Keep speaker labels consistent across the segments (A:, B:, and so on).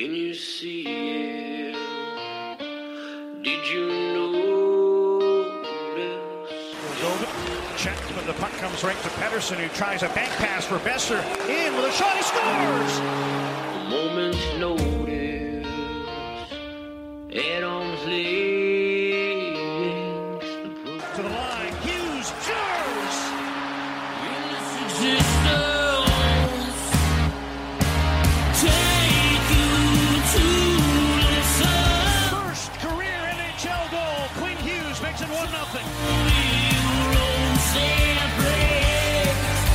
A: Can you see it? Did you notice?
B: Over. Checked, but the puck comes right to Pettersson, who tries a bank pass for Boeser. In with a shot, he scores!
A: A moment's notice. At arm's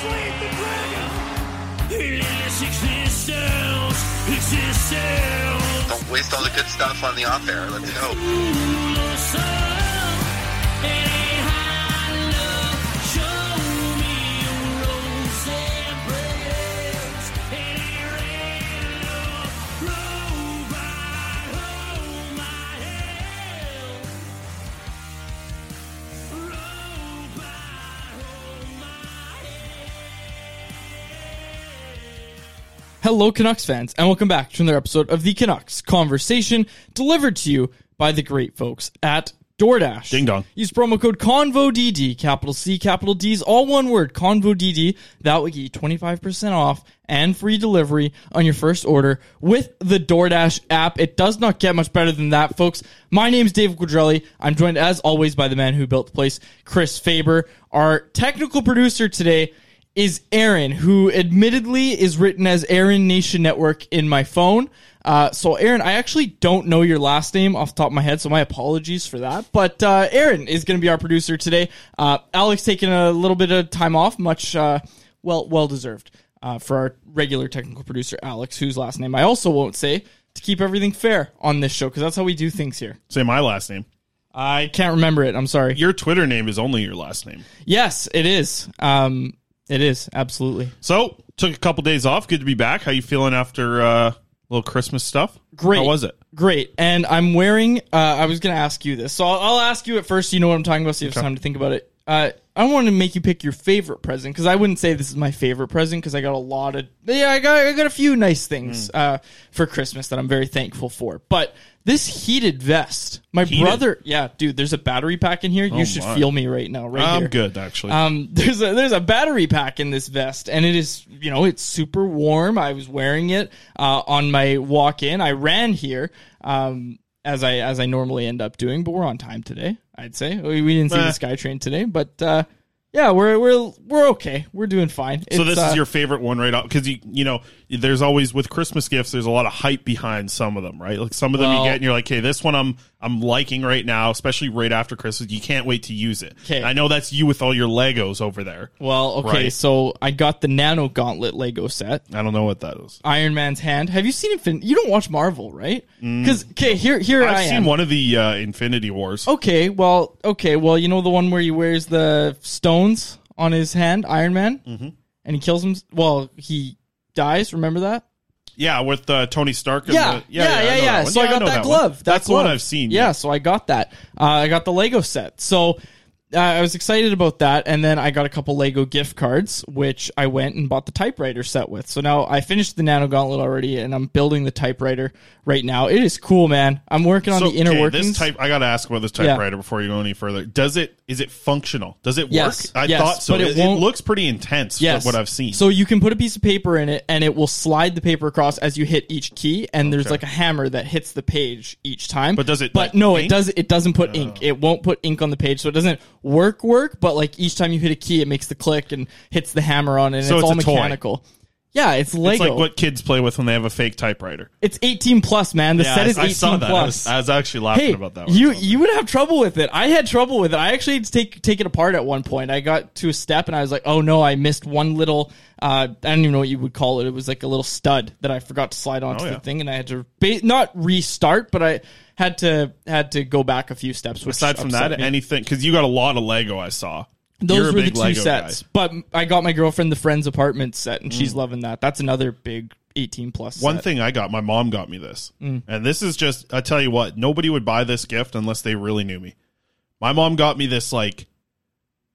B: Slayed the dragon!
C: Don't waste all the good stuff on the off air. Let's go.
D: Hello, Canucks fans, and welcome back to another episode of the Canucks Conversation, delivered to you by the great folks at DoorDash.
E: Ding dong.
D: Use promo code CONVODD, capital C, capital D's, all one word, CONVODD. That will get you 25% off and free delivery on your first order with the DoorDash app. It does not get much better than that, folks. My name is Dave Quadrelli. I'm joined, as always, by the man who built the place, Chris Faber. Our technical producer today is Aaron, who admittedly is written as Aaron Nation Network in my phone. Uh, so, Aaron, I actually don't know your last name off the top of my head, so my apologies for that. But uh, Aaron is going to be our producer today. Uh, Alex taking a little bit of time off, much uh, well well deserved uh, for our regular technical producer Alex, whose last name I also won't say to keep everything fair on this show because that's how we do things here.
E: Say my last name.
D: I can't remember it. I'm sorry.
E: Your Twitter name is only your last name.
D: yes, it is. Um, it is absolutely.
E: So took a couple days off. Good to be back. How you feeling after uh, little Christmas stuff?
D: Great.
E: How was it?
D: Great. And I'm wearing, uh, I was going to ask you this. So I'll, I'll ask you at first. You know what I'm talking about, so you have
E: Okay.
D: time to think about it. Uh, I want to make you pick your favorite present because I wouldn't say this is my favorite present because I got a lot of yeah I got I got a few nice things uh, for Christmas that I'm very thankful for. But this heated vest, my
E: Heated?
D: brother, yeah, dude, there's a battery pack in here.
E: Oh
D: you should
E: my.
D: feel me right now, right
E: I'm
D: here.
E: good actually.
D: Um, there's a there's a battery pack in this vest, and it is you know it's super warm. I was wearing it uh, on my walk in. I ran here um, as I as I normally end up doing, but we're on time today. I'd say we, we didn't see the SkyTrain today, but uh, yeah, we're we're we're okay. We're doing fine.
E: so
D: It's,
E: this
D: uh,
E: is your favorite one right off because you you know there's always with Christmas gifts there's a lot of hype behind some of them right like some of them
D: Well-
E: you get and you're like hey this one I'm I'm liking right now especially right after Christmas you can't wait to use it.
D: Okay.
E: I know that's you with all your Legos over there
D: well okay.
E: Right.
D: So I got the Nano Gauntlet Lego set.
E: I don't know what that is
D: Iron Man's hand. Have you seen Infinity? You don't watch Marvel, right? Because okay, here here I
E: Mm. I've
D: am.
E: seen one of the uh, Infinity Wars
D: Okay, well, okay, well, you know the one where he wears the stones on his hand, Iron Man, mm-hmm. and he kills him. Well, he dies. Remember that?
E: yeah with uh, Tony Stark and
D: Yeah,
E: the-
D: yeah, yeah,
E: I know
D: yeah.
E: that one.
D: So I got that,
E: one.
D: glove.
E: that's the one. I've seen
D: Yeah, so I got that. Uh, I got the Lego set. So Uh, I was excited about that, and then I got a couple Lego gift cards, which I went and bought the typewriter set with. So now I finished the Nano Gauntlet already, and I'm building the typewriter right now. It is cool, man. I'm working on
E: So,
D: the inner
E: okay,
D: workings.
E: This type, I got to ask about this
D: Yeah.
E: typewriter before you go any further. Does it? Is it functional? Does it
D: Yes,
E: work? I
D: yes,
E: thought so.
D: but it
E: It, it looks pretty intense.
D: Yes.
E: What I've seen.
D: So you can put a piece of paper in it and it will slide the paper across as you hit each key and there's like a hammer that hits the page each time.
E: But does it,
D: But
E: like,
D: no, it does it doesn't put oh. ink. It won't put ink on the page. So it doesn't work work, but like each time you hit a key it makes the click and hits the hammer on it and
E: So
D: it's,
E: it's
D: all
E: mechanical. toy.
D: Yeah, it's Lego.
E: it's like what kids play with when they have a fake typewriter.
D: It's 18 plus, man. The
E: Yeah,
D: set
E: I-
D: is
E: I
D: 18
E: saw that. I
D: plus.
E: was- I was actually laughing
D: hey,
E: about that one.
D: You you would have trouble with it. I had trouble with it. I actually had to take take it apart at one point. I got to a step and I was like, oh no, I missed one little. Uh, I don't even know what you would call it. It was like a little stud that I forgot to slide onto
E: Oh, yeah.
D: the thing, and I had to ba- not restart, but I had to had to go back a few steps.
E: Aside from that,
D: me.
E: anything because you got a lot of Lego. I saw.
D: Those were the two
E: Lego
D: sets.
E: guy.
D: But I got my girlfriend the Friends apartment set, and she's loving that. That's another big 18 plus.
E: One thing I got, my mom got me this,
D: Mm.
E: and this is just. I tell you what, nobody would buy this gift unless they really knew me. My mom got me this like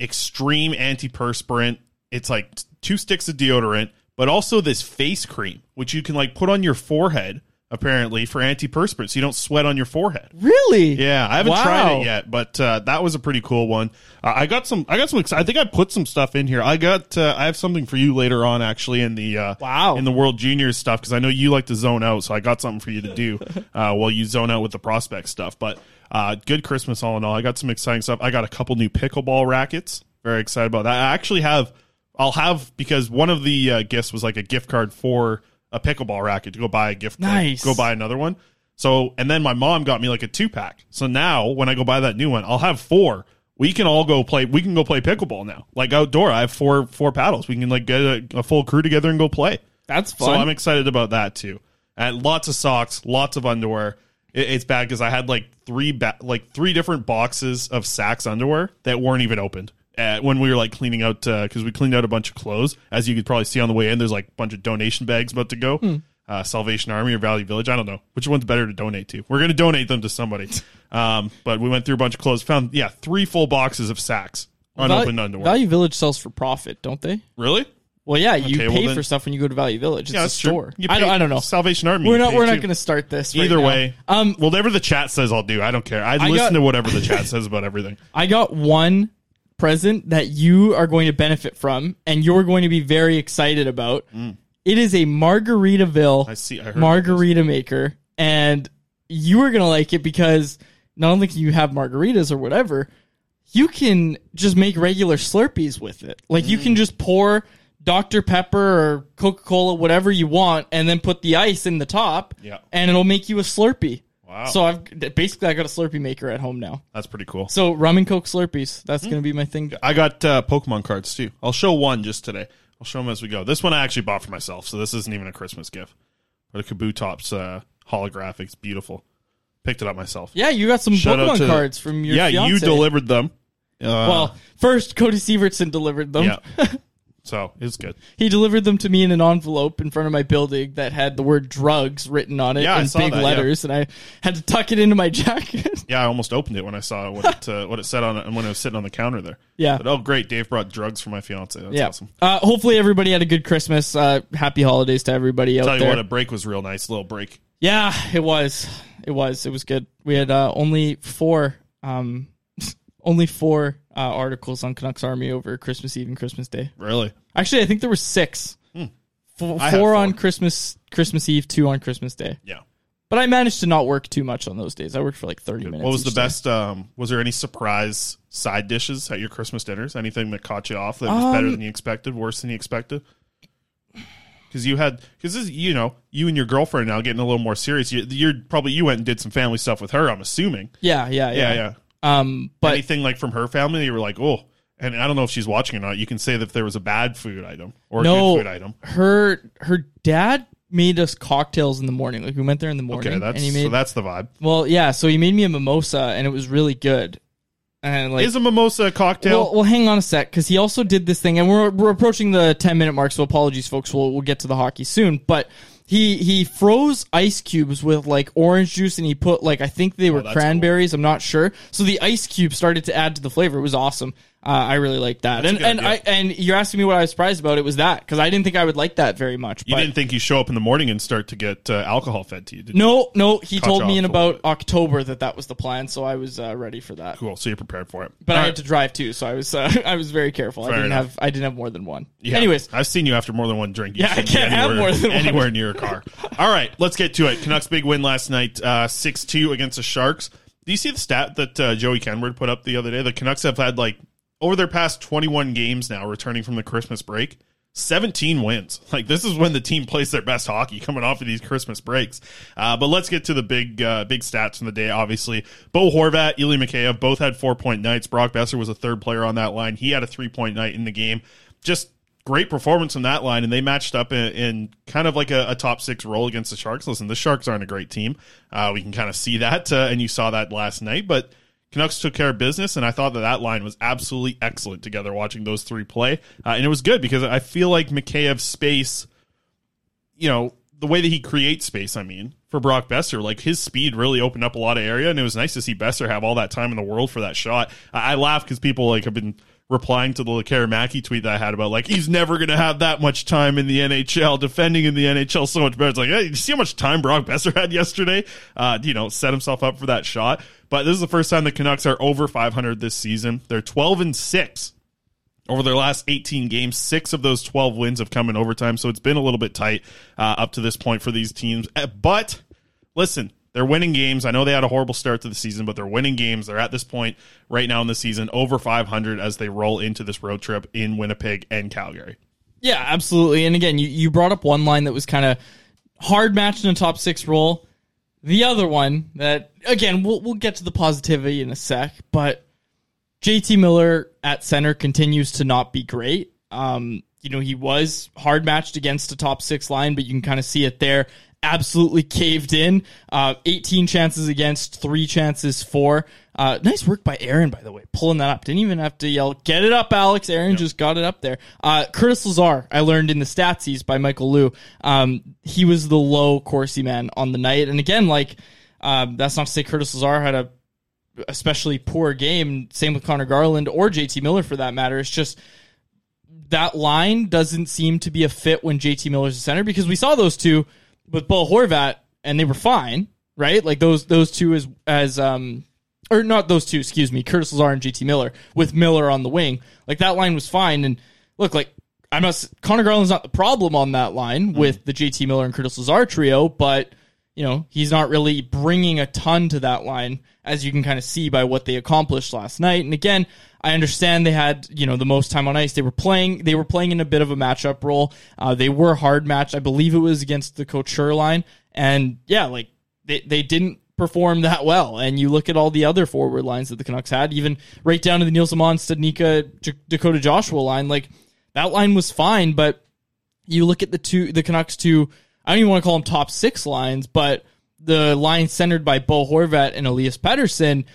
E: extreme antiperspirant. It's like two sticks of deodorant, but also this face cream, which you can like put on your forehead. Apparently for antiperspirant, so you don't sweat on your forehead.
D: Really?
E: Yeah, I haven't
D: Wow.
E: tried it yet, but uh, that was a pretty cool one. Uh, I got some. I got some. I think I put some stuff in here. I got. Uh, I have something for you later on, actually, in the uh,
D: Wow.
E: in the World Juniors stuff because I know you like to zone out. So I got something for you to do uh, while you zone out with the prospect stuff. But uh, good Christmas all in all. I got some exciting stuff. I got a couple new pickleball rackets. Very excited about that. I actually have. I'll have because one of the uh, gifts was like a gift card for a pickleball racket to go buy a gift.
D: Nice.
E: Go buy another one. So, and then my mom got me like a two pack. So now when I go buy that new one, I'll have four. We can all go play. We can go play pickleball now, like outdoor. I have four four paddles. We can like get a, a full crew together and go play.
D: That's
E: So
D: fun.
E: I'm excited about that too. And lots of socks, lots of underwear. It, it's bad because I had like three ba- like three different boxes of Saks underwear that weren't even opened. Uh, when we were like cleaning out because we cleaned out a bunch of clothes, as you could probably see on the way in, there's like a bunch of donation bags about to go.
D: Hmm.
E: Uh, Salvation Army or Value Village, I don't know which one's better to donate to. We're gonna donate them to somebody. Um, but we went through a bunch of clothes, found yeah three full boxes of sacks unopened
D: Value,
E: underwear.
D: Value Village sells for profit, don't they?
E: really?
D: Well, yeah, you
E: Okay, well
D: pay
E: then-
D: for stuff when you go to Value Village. It's
E: Yeah,
D: a store. I don't. I don't know.
E: Salvation Army.
D: We're not. We're not going to start this. right
E: Either
D: now.
E: way,
D: um,
E: whatever the chat says, I'll do. I don't care. I,
D: I
E: listen
D: got-
E: to whatever the chat says about everything.
D: I got one present that you are going to benefit from, and you're going to be very excited about. It is a Margaritaville
E: Mm. I see. I
D: margarita maker, and you are going to like it because not only can you have margaritas or whatever, you can just make regular Slurpees with it. Like you
E: Mm.
D: can just pour Dr. Pepper or Coca Cola, whatever you want, and then put the ice in the top,
E: Yeah.
D: and it'll make you a Slurpee.
E: Wow.
D: So I've basically I got a Slurpee maker at home now.
E: That's pretty cool.
D: So rum and coke Slurpees. That's going to be my thing.
E: I got uh, Pokemon cards too. I'll show one just today. I'll show them as we go. This one I actually bought for myself, so this isn't even a Christmas gift. But a Kabutops uh, holographic. It's beautiful. Picked it up myself.
D: Yeah, you got some
E: Shout
D: Pokemon
E: to-
D: cards from your
E: yeah. You delivered them. Uh,
D: Well, first Cody Severtson delivered them.
E: yeah. So it was good.
D: He delivered them to me in an envelope in front of my building that had the word drugs written on it
E: Yeah,
D: in big
E: that, yeah.
D: letters, and I had to tuck it into my jacket.
E: Yeah, I almost opened it when I saw what it uh, what it said on it and when it was sitting on the counter there.
D: Yeah.
E: But, oh, great! Dave brought drugs for my fiance. That's
D: yeah.
E: awesome.
D: Uh, hopefully, everybody had a good Christmas. Uh, happy holidays to everybody out
E: Tell you
D: there.
E: what, a break was real nice. Little break.
D: Yeah, it was. It was. It was good. We had uh, only four, um, only four uh, articles on Canucks Army over Christmas Eve and Christmas Day.
E: Really?
D: Actually, I think there were six. Four,
E: Hmm.
D: Four
E: four.
D: on Christmas Christmas Eve, two on Christmas Day.
E: Yeah.
D: But I managed to not work too much on those days. I worked for like thirty minutes.
E: What was the
D: day.
E: best? Um, was there any surprise side dishes at your Christmas dinners? Anything that caught you off that was better
D: Um,
E: than you expected, worse than you expected? Because you had, because you know, you and your girlfriend now getting a little more serious. You, you're probably you went and did some family stuff with her. I'm assuming.
D: Yeah, yeah,
E: Yeah,
D: yeah.
E: yeah.
D: Um, but
E: Anything like from her family, you were like, oh. And I don't know if she's watching or not. You can say that if there was a bad food item or a good food item.
D: her her dad made us cocktails in the morning. Like we went there in the morning,
E: Okay, that's
D: and he made
E: so that's the vibe.
D: well, yeah. So he made me a mimosa, and it was really good. And like,
E: Is a mimosa a cocktail?
D: Well, well, hang on a sec, because he also did this thing, and we're we're approaching the ten minute mark, so apologies, folks. We'll we'll get to the hockey soon, but. He he froze ice cubes with like orange juice and he put like I think they oh, were
E: Oh,
D: cranberries. I'm not sure. So the ice cube started to add to the flavor. It was awesome. Uh, I really like that.
E: That's
D: and
E: good
D: and. I and you're asking me what I was surprised about. It was that because I didn't think I would like that very much.
E: you
D: but
E: didn't think you show up in the morning and start to get uh, alcohol fed to you, did you?
D: no, no. He told me in about October that that was the plan, so I was uh, ready for that.
E: Cool. So you're prepared for it.
D: But
E: All
D: I
E: right.
D: had to drive too, so I was uh, I was very careful. I didn't
E: enough.
D: have I didn't have more than one.
E: Yeah.
D: Anyways,
E: I've seen you after more than one drink. You
D: Yeah, I can't have
E: anywhere-
D: more than one.
E: anywhere near a car. All right, let's get to it. Canucks big win last night, uh, six two against the Sharks. Do you see the stat that uh, Joey Kenward put up the other day? The Canucks have had like over their past twenty one games now, returning from the Christmas break. 17 wins. Like this is when the team plays their best hockey coming off of these Christmas breaks. Uh, but let's get to the big uh, big stats from the day. Obviously, Bo Horvat, Ilya Mikheyev both had four point nights. Brock Boeser was a third player on that line. He had a three point night in the game. Just great performance from that line, and they matched up in, in kind of like a, a top six role against the Sharks. Listen, the Sharks aren't a great team. Uh, we can kind of see that, uh, and you saw that last night, but. Canucks took care of business, and I thought that that line was absolutely excellent together watching those three play. Uh, and it was good because I feel like Mikheyev's space, you know, the way that he creates space, I mean, for Brock Boeser, like his speed really opened up a lot of area, and it was nice to see Boeser have all that time in the world for that shot. I, I laugh because people like have been replying to the Lekkerimäki tweet that I had about like he's never going to have that much time in the NHL, defending in the NHL so much better. It's like, hey, you see how much time Brock Boeser had yesterday? Uh, you know, set himself up for that shot. But this is the first time the Canucks are over 500 this season. They're 12 and six over their last 18 games. Six of those 12 wins have come in overtime, so it's been a little bit tight uh, up to this point for these teams. Uh, But listen, they're winning games. I know they had a horrible start to the season, but they're winning games. They're at this point right now in the season over 500 as they roll into this road trip in Winnipeg and Calgary.
D: yeah, absolutely. And again, you, you brought up one line that was kind of hard match in a top six role. The other one that again we'll we'll get to the positivity in a sec, but JT Miller at center continues to not be great. Um, you know, he was hard matched against a top six line, but you can kind of see it there. Absolutely caved in. Uh, 18 chances against, three chances for. Uh, nice work by Aaron, by the way, pulling that up. Didn't even have to yell, get it up, Alex. Aaron just got it up there. Uh, Curtis Lazar, I learned in the statsies by Michael Liu. Um, he was the low Corsi man on the night. And again, like, um, that's not to say Curtis Lazar had a especially poor game. Same with Conor Garland or JT Miller for that matter. It's just that line doesn't seem to be a fit when JT Miller's the center because we saw those two with Bo Horvat and they were fine, right? Like those those two as as um or not those two, excuse me, Curtis Lazar and JT Miller with Miller on the wing. Like that line was fine and look like I'm not Conor Garland's not the problem on that line with the JT Miller and Curtis Lazar trio, but you know, he's not really bringing a ton to that line, as you can kind of see by what they accomplished last night. And again, I understand they had, you know, the most time on ice. They were playing, they were playing in a bit of a matchup role. Uh, they were hard match. I believe it was against the Couture line. And yeah, like they, they didn't perform that well. And you look at all the other forward lines that the Canucks had, even right down to the Nils Åman, Stadnika, J- Dakota Joshua line. Like that line was fine, but you look at the two, the Canucks two, I don't even want to call them top six lines, but the line centered by Bo Horvat and Elias Pettersson,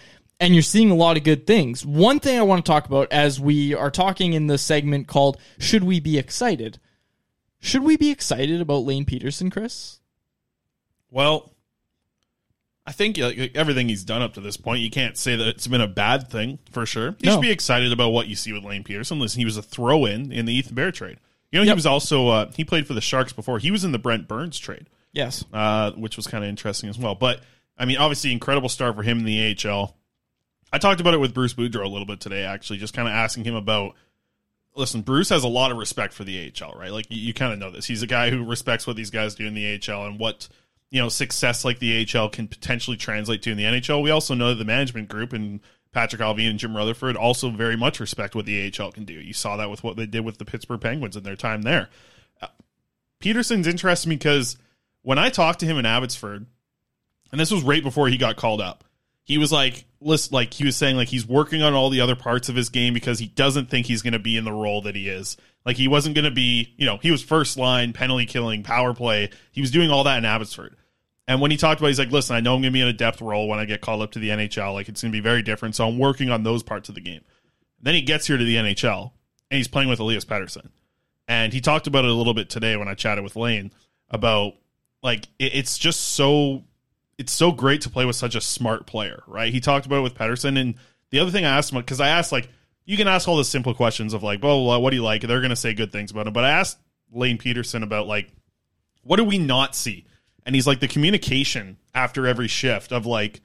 D: and you're seeing a lot of good things. One thing I want to talk about as we are talking in the segment called Should We Be Excited? Should we be excited about Lane Pederson, Chris?
E: Well, I think like, everything he's done up to this point, you can't say that it's been a bad thing for sure. You
D: No.
E: should be excited about what you see with Lane Pederson. Listen, he was a throw in in the Ethan Bear trade. You know, he
D: Yep.
E: was also uh, he played for the Sharks before. He was in the Brent Burns trade,
D: Yes.
E: uh, which was kind of interesting as well. But I mean, obviously, incredible start for him in the AHL. I talked about it with Bruce Boudreau a little bit today, actually, just kind of asking him about. Listen, Bruce has a lot of respect for the AHL, right? Like you, you kind of know this. He's a guy who respects what these guys do in the AHL and what you know success like the AHL can potentially translate to in the NHL. We also know that the management group and Patrik Allvin and Jim Rutherford also very much respect what the AHL can do. You saw that with what they did with the Pittsburgh Penguins in their time there. Uh, Pederson's interesting because when I talked to him in Abbotsford, and this was right before he got called up. He was like, list, like he was saying, like he's working on all the other parts of his game because he doesn't think he's going to be in the role that he is. Like he wasn't going to be, you know, he was first line, penalty killing, power play. He was doing all that in Abbotsford. And when he talked about, it, he's like, listen, I know I'm going to be in a depth role when I get called up to the NHL. Like it's going to be very different. So I'm working on those parts of the game. Then he gets here to the NHL and he's playing with Elias Pettersson. And he talked about it a little bit today when I chatted with Lane about like it, it's just so it's so great to play with such a smart player, right? He talked about it with Patterson, and the other thing I asked him because I asked like you can ask all the simple questions of like, well, what do you like? They're going to say good things about him, but I asked Lane Pederson about like what do we not see, and he's like the communication after every shift of like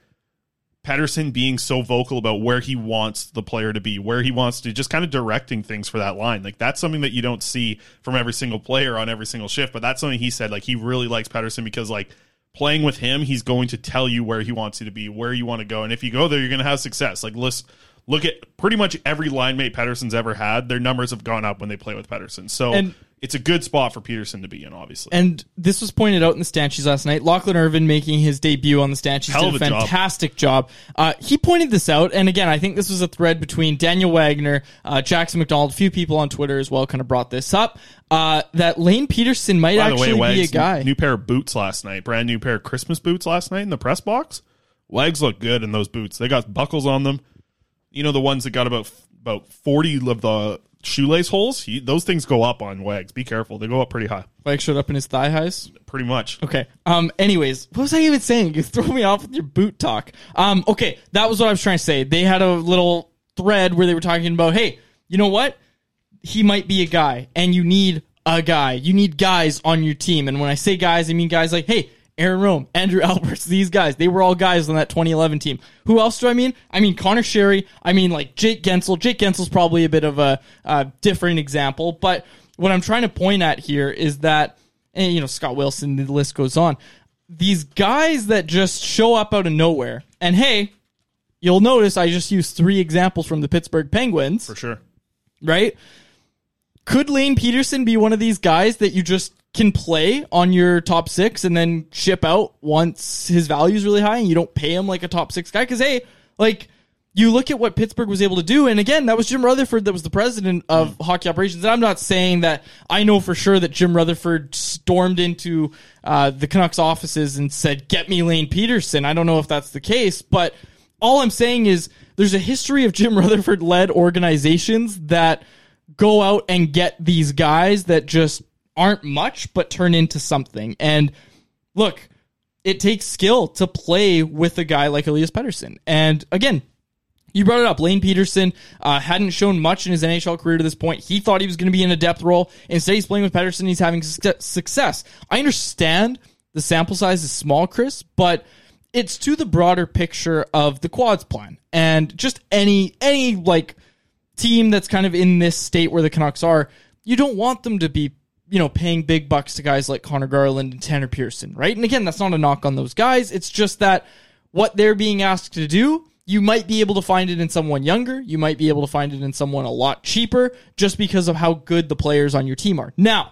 E: Pettersson being so vocal about where he wants the player to be, where he wants to just kind of directing things for that line. Like that's something that you don't see from every single player on every single shift, but that's something he said like he really likes Pettersson because like playing with him, he's going to tell you where he wants you to be, where you want to go, and if you go there, you're going to have success. Like list look at pretty much every line mate Pettersson's ever had, their numbers have gone up when they play with Pettersson. So
D: And-
E: it's a good spot for Pederson to be in, obviously.
D: And this was pointed out in the Stanchies last night. Lachlan Irvin making his debut on the
E: Hell
D: did a
E: a job.
D: fantastic job. Uh, he pointed this out, and again, I think this was a thread between Daniel Wagner, uh, Jackson McDonald, a few people on Twitter as well kind of brought this up. Uh, that Lane Pederson might
E: By
D: actually
E: way,
D: be a guy.
E: new pair of boots last night, brand new pair of Christmas boots last night in the press box. Legs look good in those boots. They got buckles on them. You know the ones that got about about forty of the shoelace holes. He, those things go up on Wags. Be careful; they go up pretty high.
D: like showed up in his thigh highs.
E: Pretty much.
D: Okay. Um. Anyways, what was I even saying? You throw me off with your boot talk. Um. Okay, that was what I was trying to say. They had a little thread where they were talking about, hey, you know what? He might be a guy, and you need a guy. You need guys on your team. And when I say guys, I mean guys like, hey, Aaron Rome, Andrew Alberts, these guys. They were all guys on that 2011 team. Who else do I mean? I mean Conor Sheary. I mean like Jake Guentzel. Jake Guentzel's probably a bit of a, uh different example, but what I'm trying to point at here is that and you know Scott Wilson, the list goes on. These guys that just show up out of nowhere, and hey, you'll notice I just used three examples from the Pittsburgh Penguins,
E: For sure.
D: right? Could Lane Pederson be one of these guys that you just can play on your top six and then ship out once his value is really high and you don't pay him like a top six guy? Because hey, like you look at what Pittsburgh was able to do, and again, that was Jim Rutherford that was the president of hockey operations. And I'm not saying that I know for sure that Jim Rutherford stormed into uh, the Canucks offices and said, "Get me Lane Peterson." I don't know if that's the case, but all I'm saying is there's a history of Jim Rutherford led organizations that go out and get these guys that just aren't much but turn into something. And look, it takes skill to play with a guy like Elias Pettersson. And again, you brought it up. Lane Pederson uh, hadn't shown much in his NHL career to this point. He thought he was going to be in a depth role. Instead, he's playing with Pettersson. He's having suc- success. I understand the sample size is small, Chris, but it's to the broader picture of the quads plan and just any any like team that's kind of in this state where the Canucks are. You don't want them to be you know paying big bucks to guys like Conor Garland and Tanner Pearson, right? And again, that's not a knock on those guys. It's just that what they're being asked to do you might be able to find it in someone younger. You might be able to find it in someone a lot cheaper just because of how good the players on your team are. Now,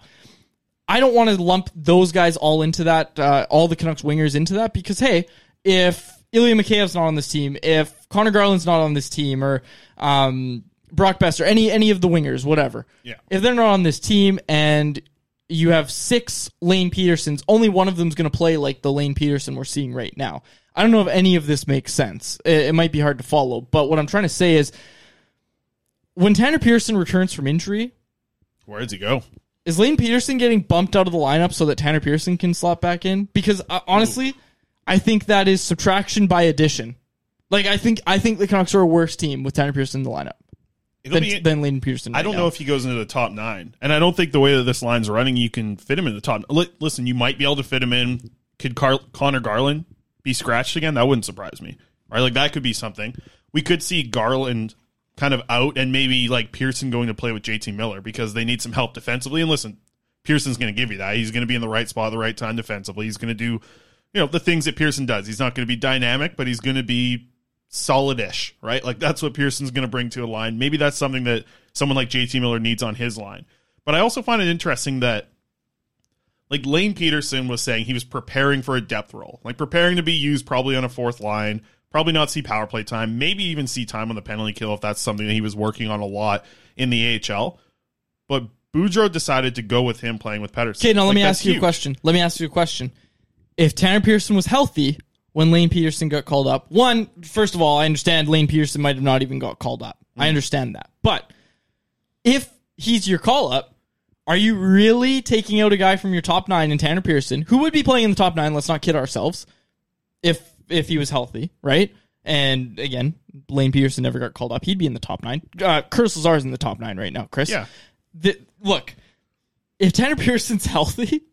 D: I don't want to lump those guys all into that, uh, all the Canucks wingers into that because, hey, if Ilya Mikheyev's not on this team, if Conor Garland's not on this team, or um, Brock Boeser, any any of the wingers, whatever,
E: Yeah.
D: if they're not on this team and you have six Lane Pedersons. Only one of them's going to play like the Lane Pederson we're seeing right now. I don't know if any of this makes sense. It, it might be hard to follow, but what I'm trying to say is when Tanner Pearson returns from injury,
E: Where does he go?
D: is Lane Pederson getting bumped out of the lineup so that Tanner Pearson can slot back in? Because uh, honestly, I think that is subtraction by addition. Like I think I think the Canucks are a worse team with Tanner Pearson in the lineup
E: It'll
D: than,
E: be-
D: than Lane Pederson.
E: I don't
D: now.
E: know if he goes into the top nine, and I don't think the way that this line's running, you can fit him in the top. Listen, you might be able to fit him in. Could Car- Conor Garland be scratched again? That wouldn't surprise me. Right, like that could be something. We could see Garland kind of out, and maybe like Pearson going to play with JT Miller because they need some help defensively. And listen, Pearson's going to give you that. He's going to be in the right spot at the right time defensively. He's going to do, you know, the things that Pearson does. He's not going to be dynamic, but he's going to be solid-ish, right? Like that's what Pearson's going to bring to a line. Maybe that's something that someone like JT Miller needs on his line. But I also find it interesting that like Lane Pederson was saying he was preparing for a depth role, like preparing to be used probably on a fourth line, probably not see power play time, maybe even see time on the penalty kill if that's something that he was working on a lot in the AHL. But Boudreau decided to go with him playing with Pettersson.
D: Okay, now let
E: Like,
D: me ask you a question. Let me ask you a question. If Tanner Pearson was healthy when Lane Pederson got called up, one, first of all, I understand Lane Pederson might have not even got called up.
E: Mm-hmm.
D: I understand that. But if he's your call up, are you really taking out a guy from your top nine in Tanner Pearson, who would be playing in the top nine? Let's not kid ourselves. If if he was healthy, right? And again, Lane Pederson never got called up. He'd be in the top nine. Uh, Curtis Lazar's in the top nine right now. Chris,
E: Yeah.
D: the, look, if Tanner Pearson's healthy,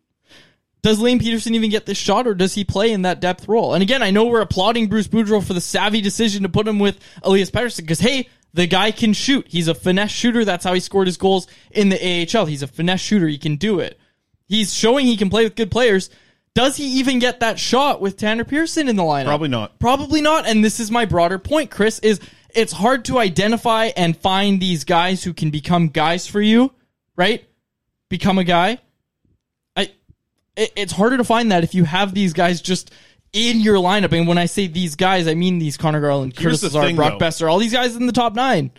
D: does Lane Pederson even get this shot, or does he play in that depth role? And again, I know we're applauding Bruce Boudreau for the savvy decision to put him with Elias Pettersson because hey, the guy can shoot. He's a finesse shooter. That's how he scored his goals in the AHL. He's a finesse shooter. He can do it. He's showing he can play with good players. Does he even get that shot with Tanner Pearson in the lineup?
E: Probably not.
D: Probably not. And this is my broader point, Chris, is it's hard to identify and find these guys who can become guys for you, right? Become a guy. It, it's harder to find that if you have these guys just in your lineup. And when I say these guys, I mean these Conor Garland,
E: Here's
D: Curtis Lazar, Brock
E: though.
D: Boeser, all these guys in the top nine.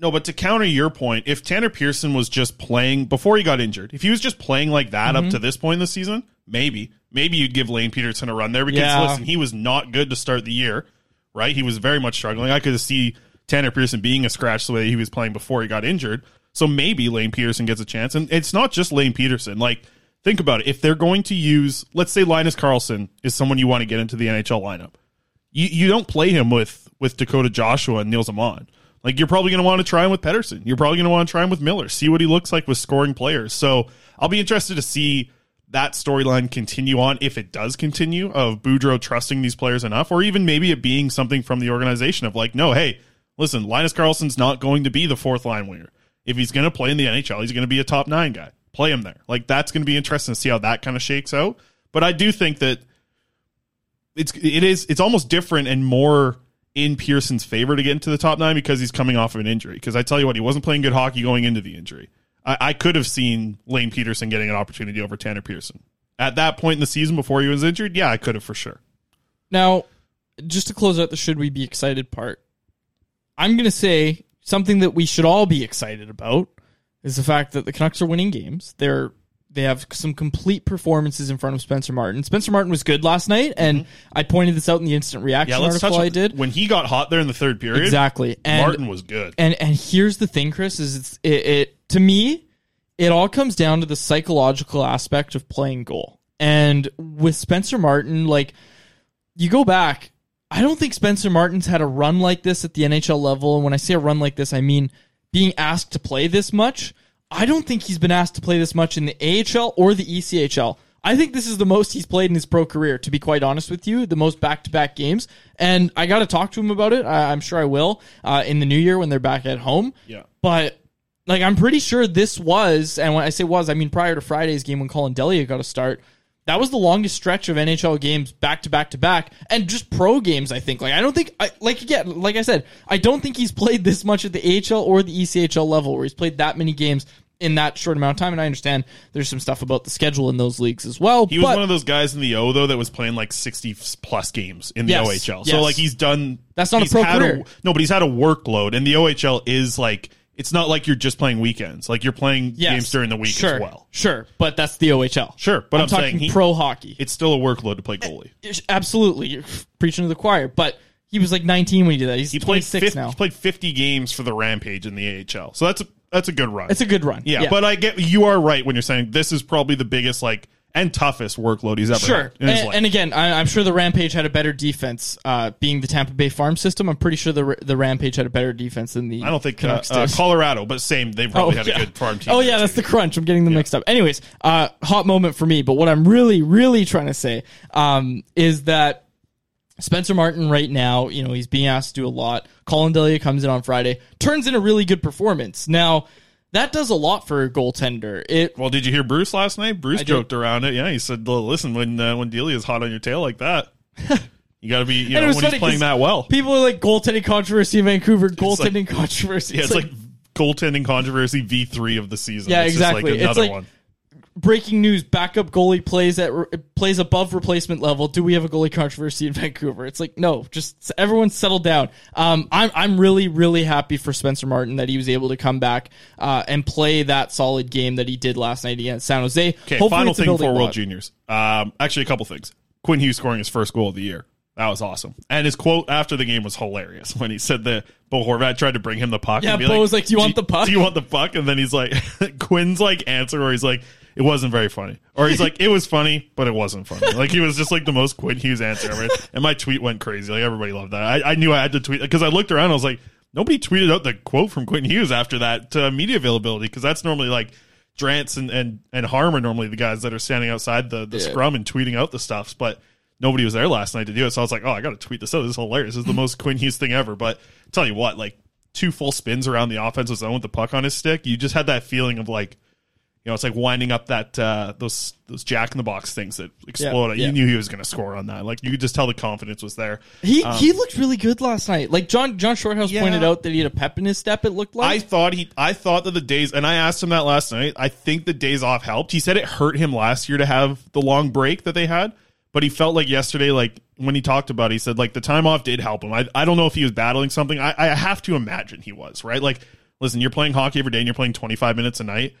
E: No, but to counter your point, if Tanner Pearson was just playing before he got injured, if he was just playing like that
D: Mm-hmm.
E: up to this point in the season, maybe, maybe you'd give Lane Pederson a run there because
D: Yeah.
E: listen, he was not good to start the year, right? He was very much struggling. I could see Tanner Pearson being a scratch the way he was playing before he got injured. So maybe Lane Pederson gets a chance, and it's not just Lane Pederson. Like, think about it. If they're going to use, let's say Linus Karlsson is someone you want to get into the NHL lineup, you you don't play him with with Dakota Joshua and Nils Åman. Like you're probably going to want to try him with Pettersson. You're probably going to want to try him with Miller. See what he looks like with scoring players. So I'll be interested to see that storyline continue on if it does continue of Boudreau trusting these players enough, or even maybe it being something from the organization of like, no, hey, listen, Linus Karlsson's not going to be the fourth line winger. If he's going to play in the NHL, he's going to be a top nine guy. Play him there. Like that's going to be interesting to see how that kind of shakes out. But I do think that it's it is it's almost different and more in Pearson's favor to get into the top nine because he's coming off of an injury. Because I tell you what, he wasn't playing good hockey going into the injury. I, I could have seen Lane Pederson getting an opportunity over Tanner Pearson at that point in the season before he was injured. Yeah, I could have for sure.
D: Now, just to close out the should we be excited part, I'm going to say something that we should all be excited about is the fact that the Canucks are winning games. They're they have some complete performances in front of Spencer Martin. Spencer Martin was good last night, and I pointed this out in the instant reaction
E: Mm-hmm. Yeah,
D: article I did.
E: when he got hot there in the third period.
D: Exactly, and
E: Martin was good.
D: And and here's the thing, Chris, is it's it, it to me, it all comes down to the psychological aspect of playing goal. And with Spencer Martin, like you go back, I don't think Spencer Martin's had a run like this at the NHL level. And when I say a run like this, I mean being asked to play this much. I don't think he's been asked to play this much in the AHL or the ECHL. I think this is the most he's played in his pro career, to be quite honest with you, the most back to back games. And I got to talk to him about it. I, I'm sure I will uh, in the new year when they're back at home.
E: Yeah.
D: But like, I'm pretty sure this was, and when I say was, I mean prior to Friday's game when Collin Delia got a start. That was the longest stretch of NHL games back to back to back, and just pro games. I think. Like I don't think, I, like again, like I said, I don't think he's played this much at the AHL or the ECHL level, where he's played that many games in that short amount of time. And I understand there's some stuff about the schedule in those leagues as well.
E: He was
D: but
E: one of those guys in the O though that was playing like sixty plus games in the
D: Yes,
E: OHL.
D: yes.
E: So like he's done.
D: That's not a pro
E: had
D: career.
E: no, but he's had a workload, and the OHL is like it's not like you're just playing weekends. Like you're playing
D: Yes.
E: games during the week
D: sure,
E: as well.
D: Sure, but that's the OHL.
E: Sure, but I'm,
D: talking
E: saying he-
D: pro hockey.
E: It's still a workload to play eh, goalie.
D: Absolutely, you're preaching to the choir. But he was like 19 when he did that. He's
E: He played
D: 26
E: fif-
D: now.
E: He played 50 games for the Rampage in the AHL. So that's a that's a good run.
D: It's a good run.
E: yeah,
D: Yeah.
E: but I get you are right when you're saying this is probably the biggest like and toughest workload he's ever
D: Sure,
E: had
D: and, and again, I, I'm sure the Rampage had a better defense. Uh, being the Tampa Bay farm system, I'm pretty sure the the Rampage had a better defense than the.
E: I don't think uh, uh. Colorado, but same. They probably had
D: yeah.
E: a good farm team.
D: Oh yeah,
E: too.
D: that's the crunch. I'm getting them mixed up. Anyways, uh, hot moment for me. But what I'm really, really trying to say um, is that Spencer Martin right now, you know, he's being asked to do a lot. Collin Delia comes in on Friday, turns in a really good performance. Now that does a lot for a goaltender. It
E: Well, did you hear Bruce last night? Bruce
D: I did.
E: joked around it. Yeah, he said, "Well, "Listen, when uh, when Delia's hot on your tail like that, you got to be. You
D: And
E: know, when he's playing that well.
D: people are like goaltending controversy in Vancouver,
E: like-
D: goaltending controversy.
E: Yeah, it's like, goaltending controversy V three of the season.
D: Yeah,
E: it's
D: exactly.
E: Just like
D: It's
E: another
D: like-
E: one.
D: Breaking news: backup goalie plays at plays above replacement level. Do we have a goalie controversy in Vancouver? It's like no, just everyone settle down. Um, I'm I'm really really happy for Spencer Martin that he was able to come back uh, and play that solid game that he did last night against San Jose.
E: Okay,
D: Hopefully
E: final thing for World. Juniors. Um, actually, a couple things. Quinn Hughes scoring his first goal of the year. That was awesome. And his quote after the game was hilarious when he said that Bo Horvat tried to bring him the puck.
D: Yeah, Bo was like, "Do you want the puck?"
E: Do you want the puck?" And then he's like, Quinn's like answer where he's like, "It wasn't very funny," or he's like, "It was funny, but it wasn't funny." Like he was just like the most Quinn Hughes answer ever. And my tweet went crazy. Like everybody loved that. I, I knew I had to tweet because I looked around. I was like, nobody tweeted out the quote from Quinn Hughes after that to media availability because that's normally like. Drance and, and, and Harm are normally the guys that are standing outside the, the
D: Yeah.
E: scrum and tweeting out the stuffs, but nobody was there last night to do it. So I was like, oh, I got to tweet this out. This is hilarious. This is the most Quinn Hughes thing ever. But tell you what, like two full spins around the offensive zone with the puck on his stick, you just had that feeling of like, you know, it's like winding up that uh, those those jack in the box things that explode.
D: yeah.
E: You knew he was going to score on that. Like you could just tell the confidence was there.
D: He
E: Um,
D: he looked really good last night. Like John John Shorthouse
E: Yeah.
D: pointed out that he had a pep in his step. It looked like I
E: thought he, I thought that the days, and I asked him that last night. I think the days off helped. He said it hurt him last year to have the long break that they had, but he felt like yesterday, like when he talked about, it, he said like the time off did help him. I, I don't know if he was battling something. I, I have to imagine he was right. Like, listen, you're playing hockey every day and you're playing 25 minutes a night.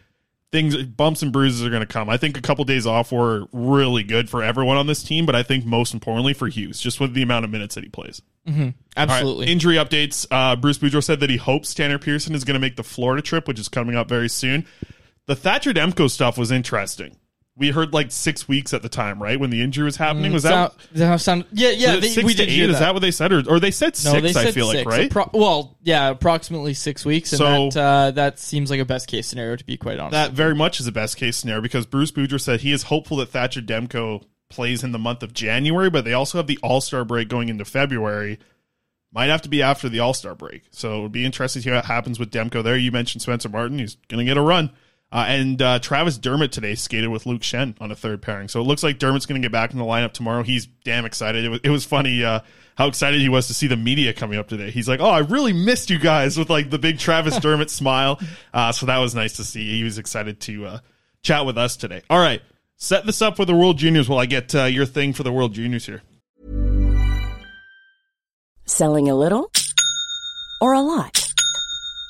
E: Things, bumps and bruises are going to come. I think a couple days off were really good for everyone on this team, but I think most importantly for Hughes, just with the amount of minutes that he plays. Right,
D: Absolutely.
E: Injury updates. Uh, Bruce Boudreau said that he hopes Tanner Pearson is going to make the Florida trip, which is coming up very soon. The Thatcher Demko stuff was interesting. We heard like six weeks at the time, right? When the injury was happening. Was that,
D: that sound? Yeah, yeah. they-
E: six
D: we
E: to
D: did
E: eight? Is that what they said? Or, or they said
D: No,
E: six,
D: they said
E: I feel
D: six.
E: like, right?
D: Appro- well, yeah, approximately six weeks, and
E: So-
D: that uh, that seems like a best case scenario to be quite honest.
E: that very much is a best case scenario because Bruce Boudreau said he is hopeful that Thatcher Demko plays in the month of January, but they also have the All Star break going into February. Might have to be after the All Star break, so it would be interesting to see what happens with Demko there. You mentioned Spencer Martin; he's going to get a run. Uh, and uh, Travis Dermott today skated with Luke Schenn on a third pairing, so it looks like Dermott's going to get back in the lineup tomorrow. He's damn excited. It was, it was funny uh, how excited he was to see the media coming up today. He's like, "Oh, I really missed you guys!" with like the big Travis Dermott smile. Uh, so that was nice to see. He was excited to uh, chat with us today. All right, set this up for the World Juniors while I get uh, your thing for the World Juniors here.
F: Selling a little or a lot?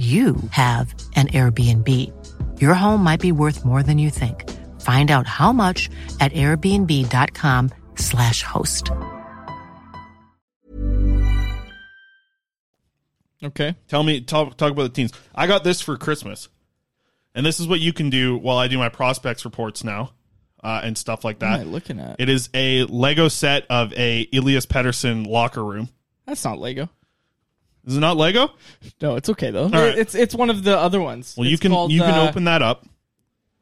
G: you have an Airbnb. Your home might be worth more than you think. Find out how much at airbnb.com/slash host.
D: Okay.
E: Tell me, talk, talk about the teams. I got this for Christmas. And this is what you can do while I do my prospects reports now uh, and stuff like
D: What am
E: that.
D: I looking at?
E: It is a Lego set of a Elias Pettersson locker room.
D: That's not Lego.
E: Is it not Lego?
D: No, it's okay though.
E: right.
D: It's it's one of the other ones.
E: Well, you
D: It's
E: can
D: called,
E: you can
D: uh,
E: open that up.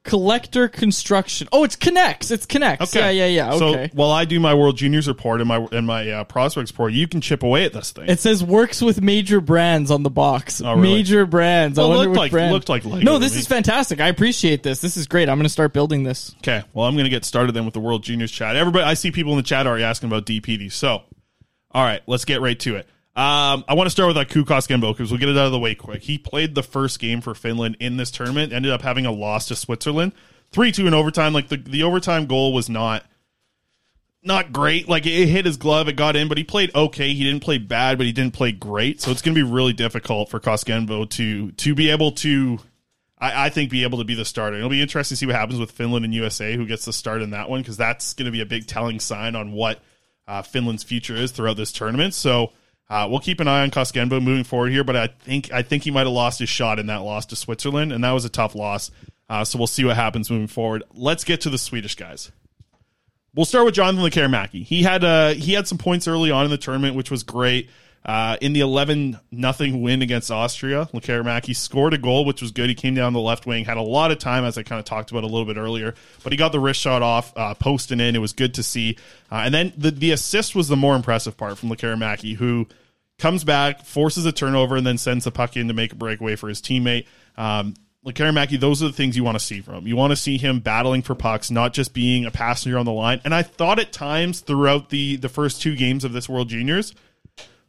D: collector construction. Oh, it's connects. It's connects. Yeah, yeah, yeah. Okay.
E: So while I do my World Juniors report and my and my uh, prospects report, you can chip away at this thing.
D: It says works with major brands on the box.
E: Oh, really?
D: Major brands. I
E: Well, it
D: wonder
E: looked
D: which
E: like-
D: brand.
E: looked like Lego
D: No,
E: to
D: this
E: me.
D: is fantastic. I appreciate this. This is great. I'm going to start building this.
E: Okay, well, I'm going to get started then with the World Juniors chat. Everybody, I see people in the chat already asking about DPD. So, all right, let's get right to it. Um, I want to start with like Aku Koskenvuo because we'll get it out of the way quick. He played the first game for Finland in this tournament, ended up having a loss to Switzerland, three two in overtime. Like the the overtime goal was not not great. Like it hit his glove, it got in, but he played okay. He didn't play bad, but he didn't play great. So it's going to be really difficult for Koskenvuo to to be able to, I, I think, be able to be the starter. It'll be interesting to see what happens with Finland and USA, who gets the start in that one, because that's going to be a big telling sign on what uh, Finland's future is throughout this tournament. So. Uh, we'll keep an eye on Koskenvuo moving forward here, but I think I think he might have lost his shot in that loss to Switzerland, and that was a tough loss. Uh, so we'll see what happens moving forward. Let's get to the Swedish guys. We'll start with Jonathan Lekkerimäki. He had uh, he had some points early on in the tournament, which was great. Uh, in the eleven nothing win against Austria, Lekkerimäki scored a goal, which was good. He came down the left wing, had a lot of time, as I kind of talked about a little bit earlier, but he got the wrist shot off, uh, posting in. It was good to see. Uh, and then the the assist was the more impressive part from Lekkerimäki, who comes back, forces a turnover, and then sends the puck in to make a breakaway for his teammate. Um, those are the things you want to see from him. You want to see him battling for pucks, not just being a passenger on the line. And I thought at times throughout the the first two games of this World Juniors,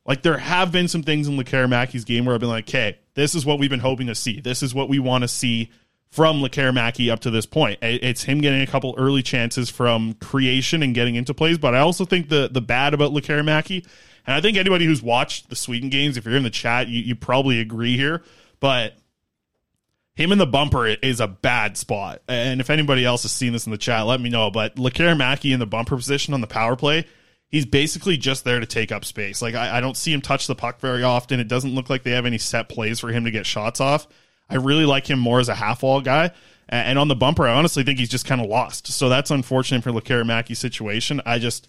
E: like there have been some things in Lekkerimäki's game where I've been like, okay, this is what we've been hoping to see. This is what we want to see from Lekkerimäki up to this point. It's him getting a couple early chances from creation and getting into plays. But I also think the the bad about Lekkerimäki, and I think anybody who's watched the Sweden games, if you're in the chat, you, you probably agree here. But him in the bumper is a bad spot. And if anybody else has seen this in the chat, let me know. But Lekkerimäki in the bumper position on the power play, he's basically just there to take up space. Like I, I don't see him touch the puck very often. It doesn't look like they have any set plays for him to get shots off. I really like him more as a half wall guy. And on the bumper, I honestly think he's just kind of lost. So that's unfortunate for Lekkerimäki's situation. I just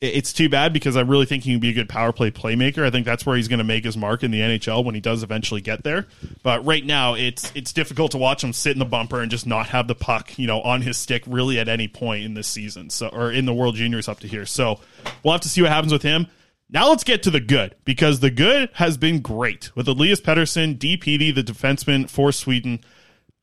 E: it's too bad because I really think he can be a good power play playmaker. I think that's where he's going to make his mark in the NHL when he does eventually get there. But right now, it's it's difficult to watch him sit in the bumper and just not have the puck, you know, on his stick really at any point in this season. So or in the World Juniors up to here. So we'll have to see what happens with him. Now let's get to the good because the good has been great with Elias Pettersson, DPD, the defenseman for Sweden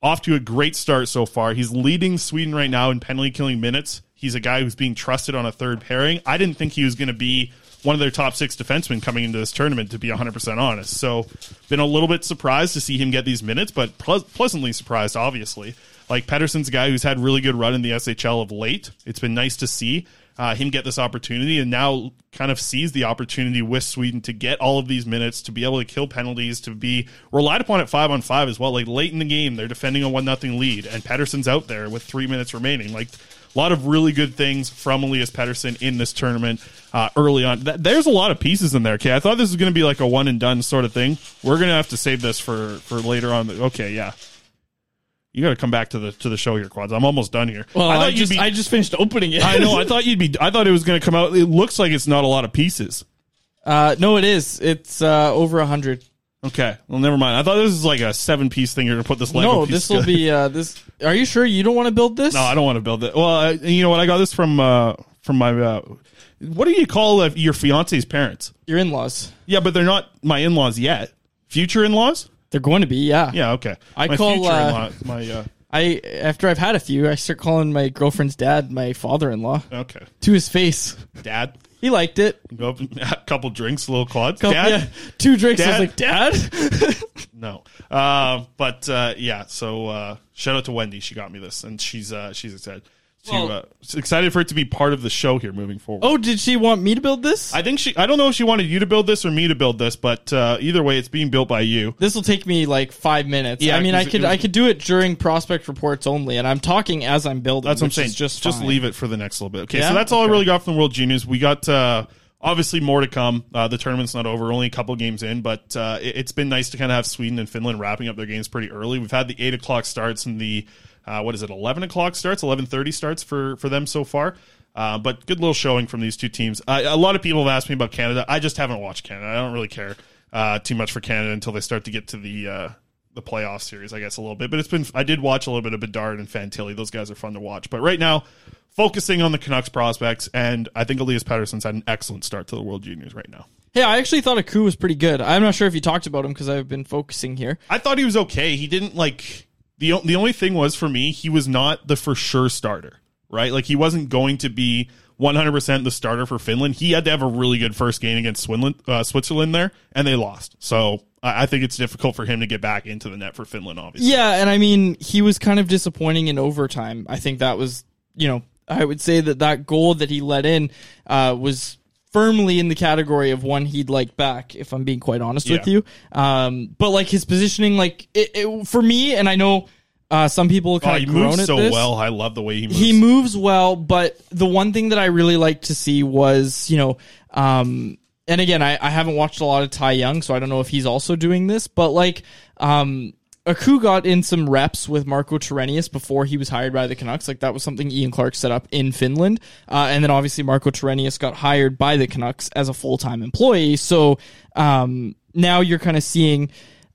E: off to a great start so far. He's leading Sweden right now in penalty killing minutes. He's a guy who's being trusted on a third pairing. I didn't think he was going to be one of their top six defensemen coming into this tournament, to be 100% honest. So, been a little bit surprised to see him get these minutes, but ple- pleasantly surprised, obviously. Like, Pettersson's a guy who's had really good run in the SHL of late. It's been nice to see uh, him get this opportunity and now kind of sees the opportunity with Sweden to get all of these minutes, to be able to kill penalties, to be relied upon at five on five as well. Like late in the game, they're defending a one nothing lead, and Pettersson's out there with three minutes remaining. Like a lot of really good things from Elias Pettersson in this tournament uh, early on. Th- there's a lot of pieces in there. Okay, I thought this was going to be like a one and done sort of thing. We're going to have to save this for for later on. Okay, yeah. You got to come back to the to the show here, Quads. I'm almost done here.
D: Well, I,
E: thought you'd
D: just
E: be-
D: I just finished opening it.
E: I know. I thought you'd be. I thought it was going to come out. It looks like it's not a lot of pieces.
D: Uh, no, it is. It's uh, over a hundred.
E: Okay. Well, never mind. I thought this was like a seven piece thing. You're going to put this Lego
D: No,
E: piece
D: this will
E: together.
D: be uh, this. Are you sure you don't want to build this?
E: No, I don't want to build it. Well, I, you know what? I got this from uh, from my. Uh, what do you call uh, your fiance's parents?
D: Your in laws.
E: Yeah, but they're not my in laws yet. Future in laws.
D: They're going to be, yeah.
E: Yeah, okay.
D: I
E: my
D: call, uh,
E: my uh,
D: I after I've had a few, I start calling my girlfriend's dad my father-in-law.
E: Okay.
D: To his face.
E: dad.
D: He liked it.
E: Go a couple drinks, a little quads.
D: Couple-
E: dad,
D: yeah, two drinks. I was like, Dad.
E: no. Uh, but uh, yeah, so uh, shout out to Wendy. She got me this, and she's uh, she's excited. To,
D: Well-
E: uh, excited for it to be part of the show here moving forward.
D: oh, did she want me to build this?
E: I think she. I don't know if she wanted you to build this or me to build this, but uh, either way, it's being built by you.
D: This will take me like five minutes.
E: Yeah,
D: I mean, I could
E: was-
D: I could do it during prospect reports only, and I'm talking as I'm building.
E: That's what I'm saying.
D: Just
E: just leave it for the next little bit. Okay,
D: Yeah?
E: so that's all I really got from the World Juniors. We got uh, obviously more to come. Uh, the tournament's not over; only a couple games in, but uh, it, it's been nice to kind of have Sweden and Finland wrapping up their games pretty early. We've had the eight o'clock starts and the uh, what is it, eleven o'clock starts, eleven thirty starts for for them so far. Uh, but good little showing from these two teams. Uh, a lot of people have asked me about Canada. I just haven't watched Canada. I don't really care uh, too much for Canada until they start to get to the uh, the playoff series, I guess, a little bit. But it's been I did watch a little bit of Bedard and Fantilli. Those guys are fun to watch. But right now, focusing on the Canucks prospects, and I think Elias Pettersson's had an excellent start to the World Juniors right now.
D: Yeah, I actually thought Aku was pretty good. I'm not sure if you talked about him because I've been focusing here.
E: I thought he was okay. He didn't like the the only thing was for me, he was not the for sure starter, right? Like he wasn't going to be 100% the starter for Finland. He had to have a really good first game against Swinland, uh, Switzerland there, and they lost. So I, think it's difficult for him to get back into the net for Finland, obviously.
D: Yeah, and I mean, he was kind of disappointing in overtime. I think that was, you know, I would say that that goal that he let in uh, was firmly in the category of one he'd like back, if I'm being quite honest with you. Um, but like his positioning, like it, it, for me, and I know uh, some people
E: Oh,
D: kind
E: he
D: of groan
E: moves
D: at
E: so
D: this.
E: well. I love the way he moves.
D: He moves well, but the one thing that I really like to see was, you know, um, and again, I, I haven't watched a lot of Ty Young, so I don't know if he's also doing this, but like, um, Aku got in some reps with Marko Torenius before he was hired by the Canucks. Like that was something Ian Clark set up in Finland. Uh, and then obviously Marko Torenius got hired by the Canucks as a full-time employee. So, um, now you're kind of seeing,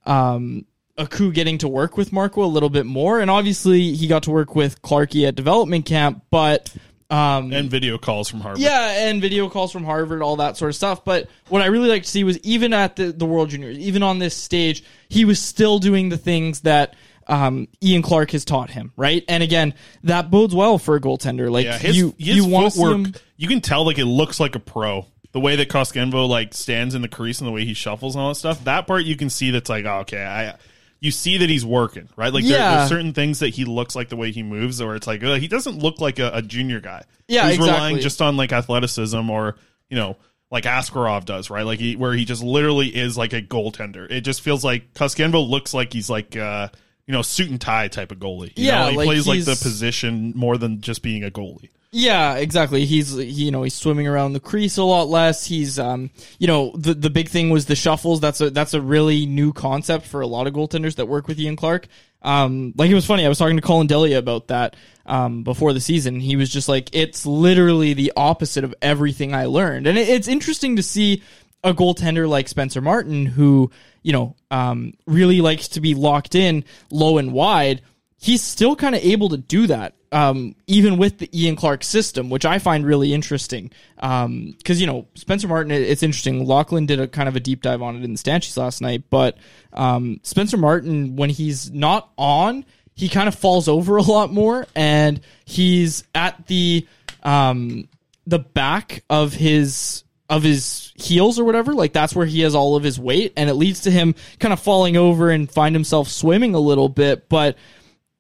D: um, Aku getting to work with Marco a little bit more. And obviously he got to work with Clarky at development camp, but, um,
E: and video calls from Harvard.
D: yeah, and video calls from Harvard, all that sort of stuff. But what I really like to see was even at the, the World Juniors, even on this stage, he was still doing the things that um, Ian Clark has taught him, right? And again, that bodes well for a goaltender. Like
E: yeah, his,
D: you,
E: his
D: you want
E: footwork, you can tell like it looks like a pro. The way that Koskenvuo like stands in the crease and the way he shuffles and all that stuff, that part you can see that's like, oh, okay, I you see that he's working, right? Like there,
D: Yeah.
E: there's certain things that he looks like the way he moves, or it's like uh, he doesn't look like a, a junior guy.
D: Yeah,
E: who's
D: exactly.
E: relying just on like athleticism or you know like Askarov does, right? Like he, where he just literally is like a goaltender. It just feels like Koskenvuo looks like he's like uh you know suit and tie type of goalie. You
D: Yeah,
E: know? he
D: like
E: plays like the position more than just being a goalie.
D: Yeah, exactly. He's he- you know he's swimming around the crease a lot less. He's um you know the the big thing was the shuffles. That's a that's a really new concept for a lot of goaltenders that work with Ian Clark. Um, like it was funny. I was talking to Collin Delia about that um before the season. He was just like, it's literally the opposite of everything I learned, and it, it's interesting to see a goaltender like Spencer Martin who you know um really likes to be locked in low and wide he's still kind of able to do that, um, even with the Ian Clark system, which I find really interesting. Because you know Spencer Martin, it's interesting. Lachlan did a kind of a deep dive on it in the Stanchies last night, but um, Spencer Martin, when he's not on, he kind of falls over a lot more, and he's at the um, the back of his of his heels or whatever like that's where he has all of his weight and it leads to him kind of falling over and find himself swimming a little bit but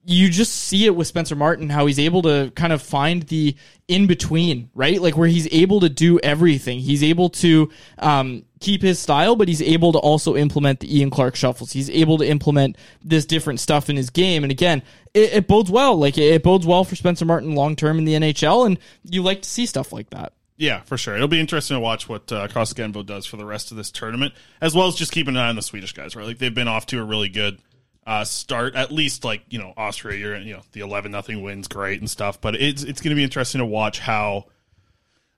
D: you just see it with Spencer Martin how he's able to kind of find the in between, right? Like where he's able to do everything. He's able to um, keep his style, but he's able to also implement the Ian Clark shuffles. He's able to implement this different stuff in his game. And again, it, it bodes well. Like it, it bodes well for Spencer Martin long term in the NHL, and you like to see stuff like that.
E: Yeah, for sure. It'll be interesting to watch what uh, does for the rest of this tournament, as well as just keep an eye on the Swedish guys, right? Like they've been off to a really good uh, start. At least, like you know, Austria, you're you know the eleven nothing wins, great and stuff. But it's it's going to be interesting to watch how.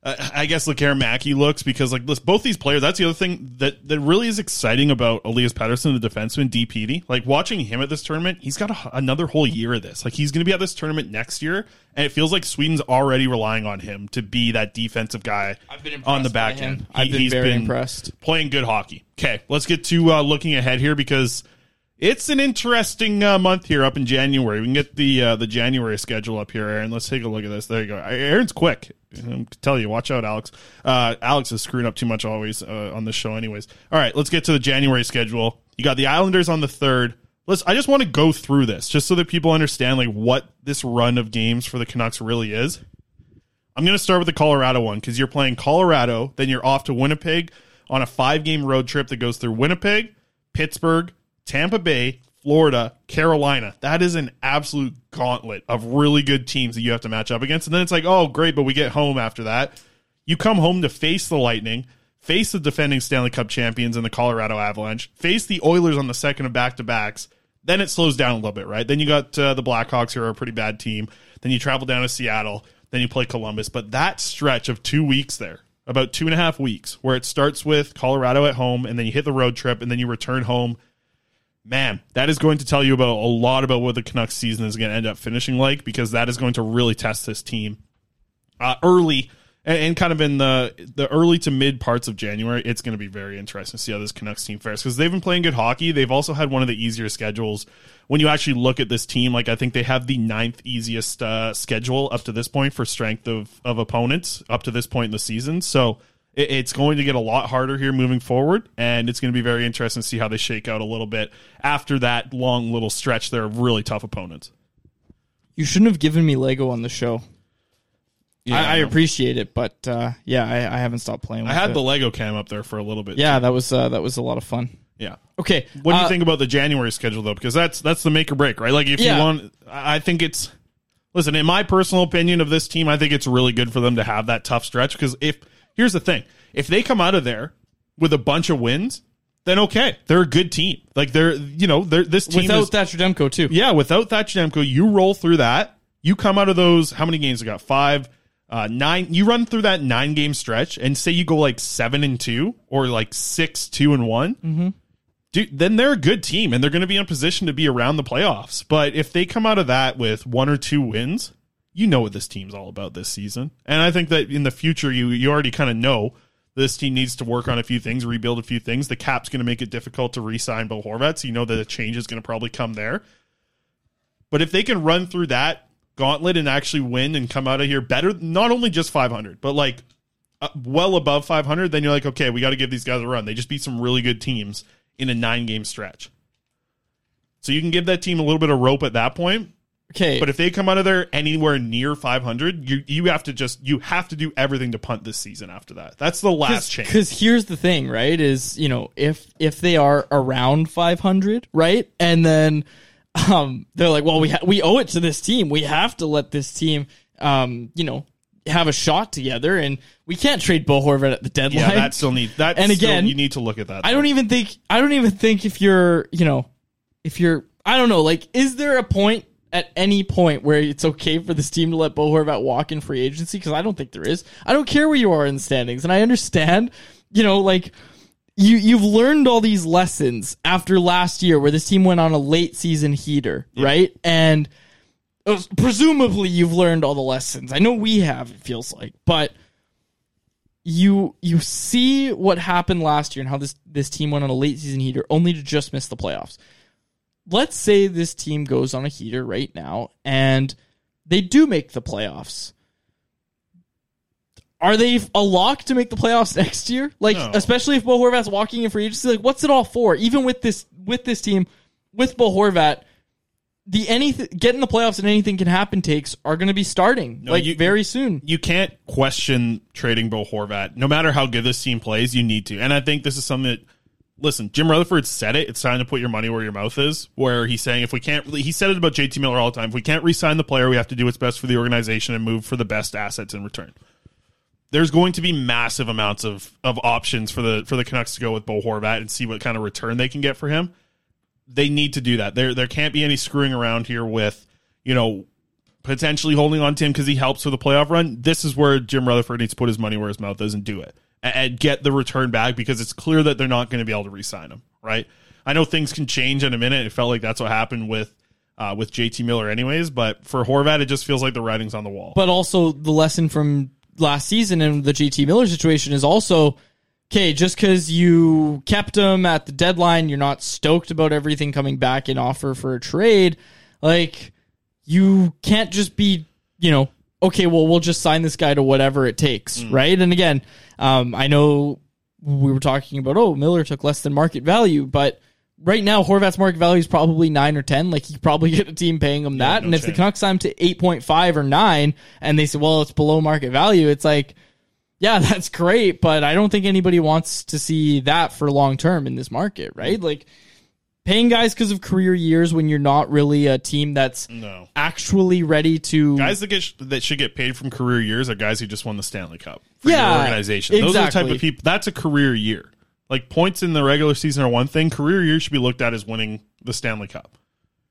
E: Uh, I guess Lekkerimäki looks because like listen, both these players. That's the other thing that that really is exciting about Elias Pettersson, the defenseman, DPD. Like watching him at this tournament, he's got a, another whole year of this. Like he's going to be at this tournament next year, and it feels like Sweden's already relying on him to be that defensive guy
D: been
E: on the
D: impressed by
E: back
D: him.
E: end.
D: I've been
E: he's
D: very impressed.
E: playing good hockey. Okay, let's get to uh, looking ahead here because It's an interesting uh, month here up in January. We can get the uh, the January schedule up here, Aaron. Let's take a look at this. There you go. Aaron's quick. I tell you, watch out, Alex. Uh, Alex is screwing up too much always uh, on this show, anyways. All right, let's get to the January schedule. You got the Islanders on the third. Let's. I just want to go through this just so that people understand like what this run of games for the Canucks really is. I'm going to start with the Colorado one because you're playing Colorado, then you're off to Winnipeg on a five game road trip that goes through Winnipeg, Pittsburgh, Tampa Bay, Florida, Carolina. That is an absolute gauntlet of really good teams that you have to match up against. And then it's like, oh, great, but we get home after that. You come home to face the Lightning, face the defending Stanley Cup champions in the Colorado Avalanche, face the Oilers on the second of back to backs. Then it slows down a little bit, right? Then you got uh, the Blackhawks, who are a pretty bad team. Then you travel down to Seattle. Then you play Columbus. But that stretch of two weeks there, about two and a half weeks, where it starts with Colorado at home, and then you hit the road trip, and then you return home man, that is going to tell you about a lot about what the Canucks season is going to end up finishing like because that is going to really test this team uh, early and, and, kind of in the the early to mid parts of January. It's going to be very interesting to see how this Canucks team fares because they've been playing good hockey. They've also had one of the easier schedules. When you actually look at this team, like I think they have the ninth easiest uh, schedule up to this point for strength of of opponents up to this point in the season. So it's going to get a lot harder here moving forward, and it's going to be very interesting to see how they shake out a little bit after that long little stretch there of really tough opponents.
D: You shouldn't have given me Lego on the show.
E: Yeah,
D: I, I appreciate it, but uh, yeah, I, I haven't stopped playing. With
E: I had
D: it.
E: the Lego cam up there for a little bit.
D: yeah, that was uh, that was a lot of fun.
E: Yeah.
D: Okay,
E: What do you
D: uh,
E: think about the January schedule though? Because that's that's the make or break, right? Like if
D: Yeah.
E: you want, I think it's. Listen, in my personal opinion of this team, I think it's really good for them to have that tough stretch. Because if here's the thing, if they come out of there with a bunch of wins, then okay, they're a good team. Like they're you know they're this team
D: without
E: is,
D: Thatcher Demko too.
E: yeah, without Thatcher Demko, you roll through that. You come out of those. How many games? I got five, uh, nine. You run through that nine game stretch, and say you go like seven and two, or like six, two and one.
D: Mm-hmm.
E: Dude, then they're a good team, and they're going to be in a position to be around the playoffs. But if they come out of that with one or two wins, you know what this team's all about this season. And I think that in the future, you you already kind of know this team needs to work on a few things, rebuild a few things. The cap's going to make it difficult to re-sign Bo Horvat, so you know that a change is going to probably come there. But if they can run through that gauntlet and actually win and come out of here better, not only just 500, but like uh, well above 500, then you're like, okay, we got to give these guys a run. They just beat some really good teams in a nine game stretch. So you can give that team a little bit of rope at that point.
D: Okay.
E: But if they come out of there anywhere near 500, you you have to just you have to do everything to punt this season after that. That's the last change.
D: Because here's the thing, right? Is you know if if they are around 500, right, and then um they're like, well, we ha- we owe it to this team. We have to let this team, um, you know, have a shot together, and we can't trade Bo Horvat at the deadline.
E: Yeah, that still need that.
D: And
E: still-
D: again,
E: you need to look at that.
D: I don't even think I don't even think if you're you know if you're I don't know like is there a point at any point where it's okay for this team to let Bo Horvat walk in free agency because I don't think there is. I don't care where you are in the standings, and I understand you know like you you've learned all these lessons after last year where this team went on a late season heater, right? And uh, presumably you've learned all the lessons. I know we have. It feels like, but you you see what happened last year and how this this team went on a late season heater only to just miss the playoffs. Let's say this team goes on a heater right now and they do make the playoffs. Are they a lock to make the playoffs next year? Like,
E: No.
D: especially if Bo Horvat's walking in free agency, like, what's it all for? Even with this with this team, with Bo Horvat, the anything getting the playoffs and anything can happen takes are going to be starting
E: No,
D: like
E: you-
D: very soon.
E: You can't question trading Bo Horvat. No matter how good this team plays, you need to. And I think this is something that listen, Jim Rutherford said it. It's time to put your money where your mouth is. Where he's saying if we can't, he said it about JT Miller all the time. If we can't re-sign the player, we have to do what's best for the organization and move for the best assets in return. There's going to be massive amounts of of options for the for the Canucks to go with Bo Horvat and see what kind of return they can get for him. They need to do that. There there can't be any screwing around here with you know potentially holding on to him because he helps with the playoff run. This is where Jim Rutherford needs to put his money where his mouth is and do it and, get the return back because it's clear that they're not going to be able to re-sign him. Right? I know things can change in a minute. It felt like that's what happened with uh, with JT Miller, anyways. But for Horvat, it just feels like the writing's on the wall.
D: But also the lesson from last season and the JT Miller situation is also okay, just because you kept him at the deadline, you're not stoked about everything coming back in offer for a trade. Like, you can't just be, you know, okay, well, we'll just sign this guy to whatever it takes, right? And again, um, I know we were talking about, oh, Miller took less than market value, but right now, Horvat's market value is probably nine or 10. Like, you could probably get a team paying him that.
E: no
D: and if the. Canucks sign him to 8.5 or 9, and they say, well, it's below market value, it's like, yeah, that's great, but I don't think anybody wants to see that for long term in this market, right? Like paying guys because of career years when you're not really a team that's
E: No.
D: actually ready to
E: Guys that get that should get paid from career years are guys who just won the Stanley Cup for
D: Yeah,
E: your organization. Those are the type of people. That's a career year. Like points in the regular season are one thing. Career year should be looked at as winning the Stanley Cup.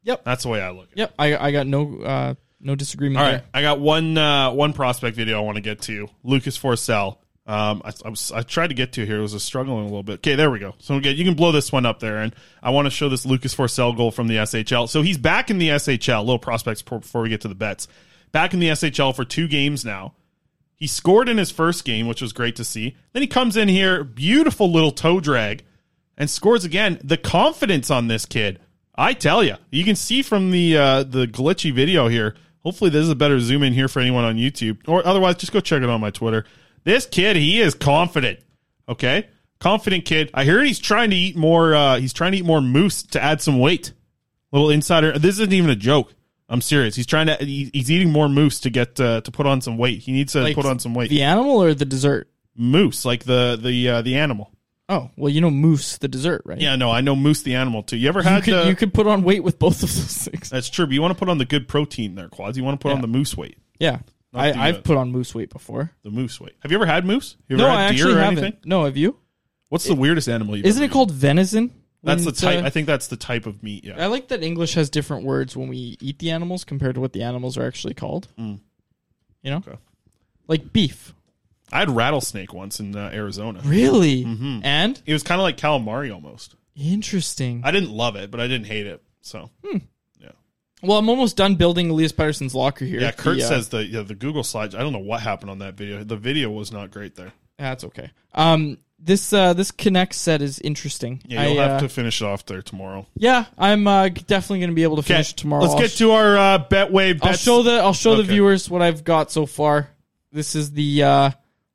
D: Yep.
E: That's the way I look at it.
D: Yep, I I got no uh no disagreement
E: All right, there. I got one uh, one prospect video I want to get to. Lucas Forsell. Um, I, I was I tried to get to here. It was struggling a little bit. Okay, there we go. So again, you can blow this one up there, and I want to show this Lucas Forsell goal from the SHL. So he's back in the SHL. Little prospects before- before we get to the bets. Back in the SHL for two games now. He scored in his first game, which was great to see. Then he comes in here, beautiful little toe drag, and scores again. The confidence on this kid, I tell you, you can see from the uh, the glitchy video here. Hopefully, this is a better zoom in here for anyone on YouTube, or otherwise, just go check it on my Twitter. This kid, he is confident. Okay, confident kid. I hear he's trying to eat more. Uh, he's trying to eat more moose to add some weight. Little insider. This isn't even a joke. I'm serious. He's trying to. He's eating more moose to get uh, to put on some weight. He needs to
D: Like
E: put on some weight.
D: The animal or the dessert?
E: moose, like the the uh, the animal.
D: Oh, well, you know moose, the dessert, right?
E: Yeah, no, I know moose the animal too. You ever
D: You
E: had?
D: could,
E: uh,
D: you could put on weight with both of those things.
E: That's true. But you want to put on the good protein there, Quads. You want to put on the moose weight,
D: Yeah. I, I've
E: uh,
D: put on moose weight before.
E: the moose weight. Have you ever had moose? You ever
D: No,
E: had
D: I
E: deer
D: actually
E: or
D: haven't.
E: anything?
D: No, have you?
E: What's the weirdest animal you've
D: Isn't
E: ever
D: it called venison?
E: That's
D: When
E: the
D: it's,
E: type.
D: uh,
E: I think that's the type of meat. Yeah.
D: I like that English has different words when we eat the animals compared to what the animals are actually called.
E: Mm.
D: You know,
E: Okay.
D: like beef.
E: I had rattlesnake once in uh, Arizona.
D: Really?
E: Mhm.
D: And
E: It was kind of like calamari almost.
D: interesting.
E: I didn't love it, but I didn't hate it. So
D: Well, I'm almost done building Elias Pettersson's locker here.
E: yeah, Kurt
D: The, uh,
E: says the yeah, the Google slides. I don't know what happened on that video. The video was not great there.
D: that's okay. Um, this uh, this Connect set is interesting.
E: Yeah, you'll
D: I,
E: have
D: uh,
E: to finish it off there tomorrow.
D: Yeah, I'm uh, definitely going to be able to finish it tomorrow.
E: Let's
D: I'll
E: get
D: sh-
E: to our uh, Betway.
D: I'll show the I'll show the viewers what I've got so far. This is the uh,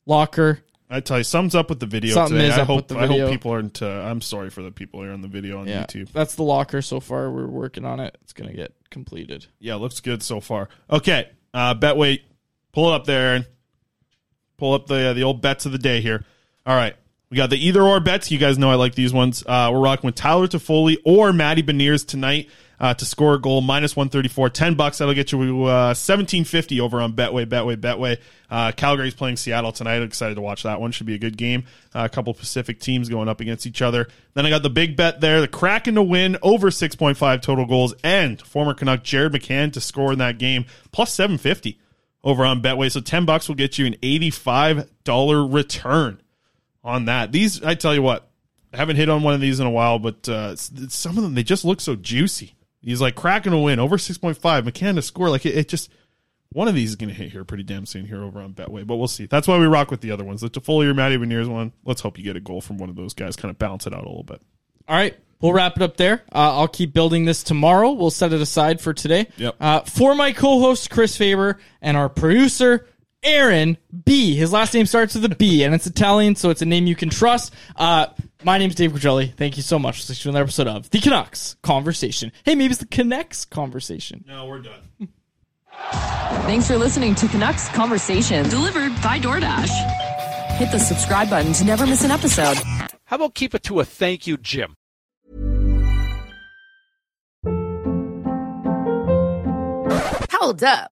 D: locker.
E: I tell you, something's up with the video
D: Something
E: today.
D: is
E: I
D: up
E: hope
D: with the
E: I
D: video.
E: hope people aren't. Uh, I'm sorry for the people here on the video on
D: Yeah,
E: YouTube.
D: that's the locker so far. We're working on it. It's going to get completed.
E: Yeah, looks good so far. Okay, uh, Betway, pull it up there and pull up the uh, the old bets of the day here. All right, we got the either or bets. You guys know I like these ones. Uh, we're rocking with Tyler Toffoli or Matty Beniers tonight uh, to score a goal minus one thirty four. Ten bucks that'll get you uh, seventeen fifty over on Betway. Betway. Betway. Uh, Calgary's playing Seattle tonight. Excited to watch that one. Should be a good game. Uh, a couple Pacific teams going up against each other. Then I got the big bet there: the Kraken to win over six point five total goals, and former Canuck Jared McCann to score in that game plus seven fifty over on Betway. So ten bucks will get you an eighty five dollar return on that. These, I tell you what, I haven't hit on one of these in a while, but uh, some of them they just look so juicy. He's like Kraken a win over six point five. McCann to score like it, it just. One of these is going to hit here pretty damn soon here over on Betway, but we'll see. That's why we rock with the other ones. The Toffoli or Matty Beniers one. Let's hope you get a goal from one of those guys. Kind of balance it out a little bit.
D: All right, we'll wrap it up there. Uh, I'll keep building this tomorrow. We'll set it aside for today.
E: Yep.
D: Uh, for my co-host Chris Faber and our producer Aaron B. His last name starts with a B, and it's Italian, so it's a name you can trust. Uh, my name's Dave Quadrelli. Thank you so much for listening to another episode of the Canucks Conversation. Hey, maybe it's the Canucks Conversation.
E: No, we're done.
F: Thanks for listening to Canucks Conversation.
H: Delivered by DoorDash.
F: Hit the subscribe button to never miss an episode.
I: How about keep it to a thank you, Jim?
J: Hold up.